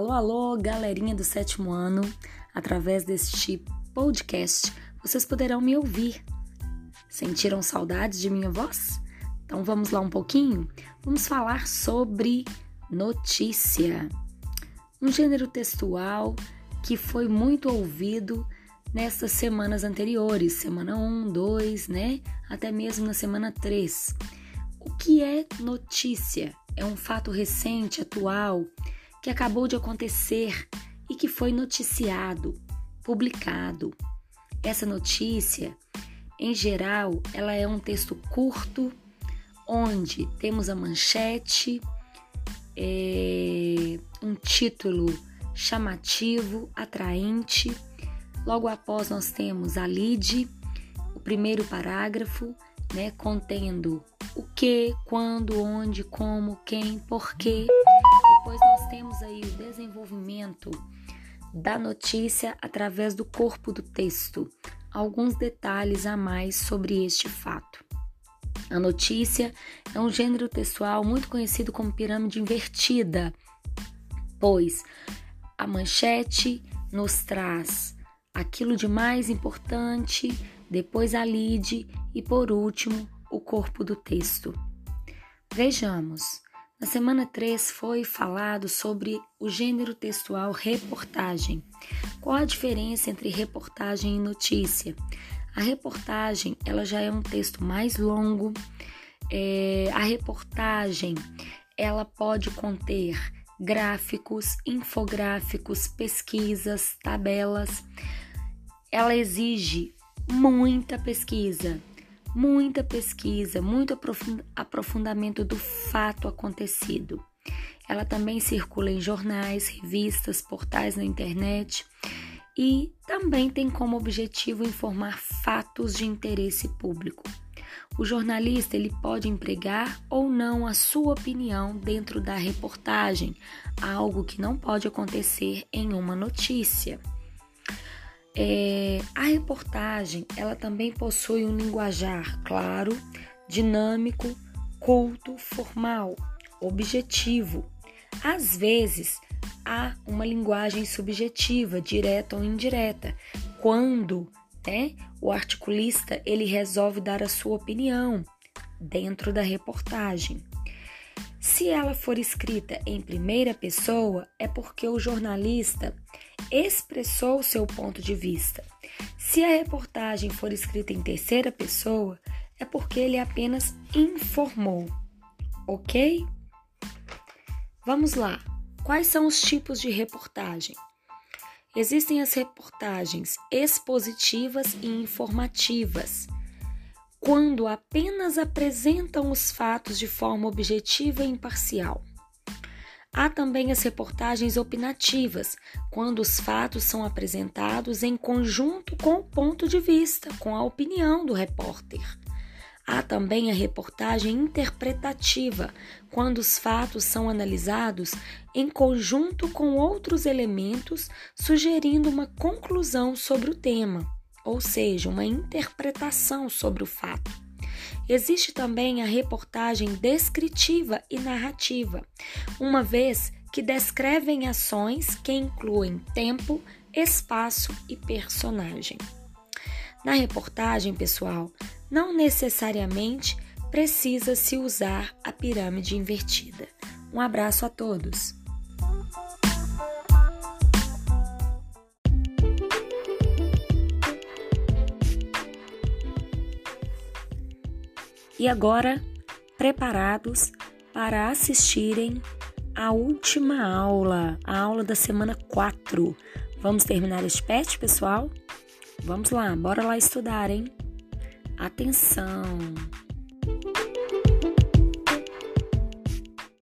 Alô, alô, galerinha do sétimo ano. Através deste podcast, vocês poderão me ouvir. Sentiram saudades de minha voz? Então vamos lá um pouquinho? Vamos falar sobre notícia. Um gênero textual que foi muito ouvido nessas semanas anteriores, semana 1, 2, né? Até mesmo na semana 3. O que é notícia? É um fato recente, atual, que acabou de acontecer e que foi noticiado, publicado. Essa notícia, em geral, ela é um texto curto, onde temos a manchete, é, um título chamativo, atraente. Logo após nós temos a lead, o primeiro parágrafo, né, contendo o que, quando, onde, como, quem, porquê depois nós temos aí o desenvolvimento da notícia através do corpo do texto, alguns detalhes a mais sobre este fato. A notícia é um gênero textual muito conhecido como pirâmide invertida, pois a manchete nos traz aquilo de mais importante, depois a lead e por último o corpo do texto. Vejamos. Na semana 3 foi falado sobre o gênero textual reportagem. Qual a diferença entre reportagem e notícia? A reportagem ela já é um texto mais longo. É, a reportagem ela pode conter gráficos, infográficos, pesquisas, tabelas. Ela exige muita pesquisa, muita pesquisa, muito aprofundamento do fato acontecido. Ela também circula em jornais, revistas, portais na internet e também tem como objetivo informar fatos de interesse público. O jornalista ele pode empregar ou não a sua opinião dentro da reportagem, algo que não pode acontecer em uma notícia. É, a reportagem ela também possui um linguajar claro, dinâmico, culto, formal, objetivo. Às vezes há uma linguagem subjetiva, direta ou indireta, quando né, o articulista ele resolve dar a sua opinião dentro da reportagem. Se ela for escrita em primeira pessoa, é porque o jornalista expressou seu ponto de vista. Se a reportagem for escrita em terceira pessoa, é porque ele apenas informou. Ok? Vamos lá. Quais são os tipos de reportagem? Existem as reportagens expositivas e informativas, quando apenas apresentam os fatos de forma objetiva e imparcial. Há também as reportagens opinativas, quando os fatos são apresentados em conjunto com o ponto de vista, com a opinião do repórter. Há também a reportagem interpretativa, quando os fatos são analisados em conjunto com outros elementos, sugerindo uma conclusão sobre o tema, ou seja, uma interpretação sobre o fato. Existe também a reportagem descritiva e narrativa, uma vez que descrevem ações que incluem tempo, espaço e personagem. Na reportagem, pessoal, não necessariamente precisa se usar a pirâmide invertida. Um abraço a todos! E agora, preparados para assistirem a última aula, a aula da semana 4. Vamos terminar este pet, pessoal? Vamos lá, bora lá estudar, hein? Atenção!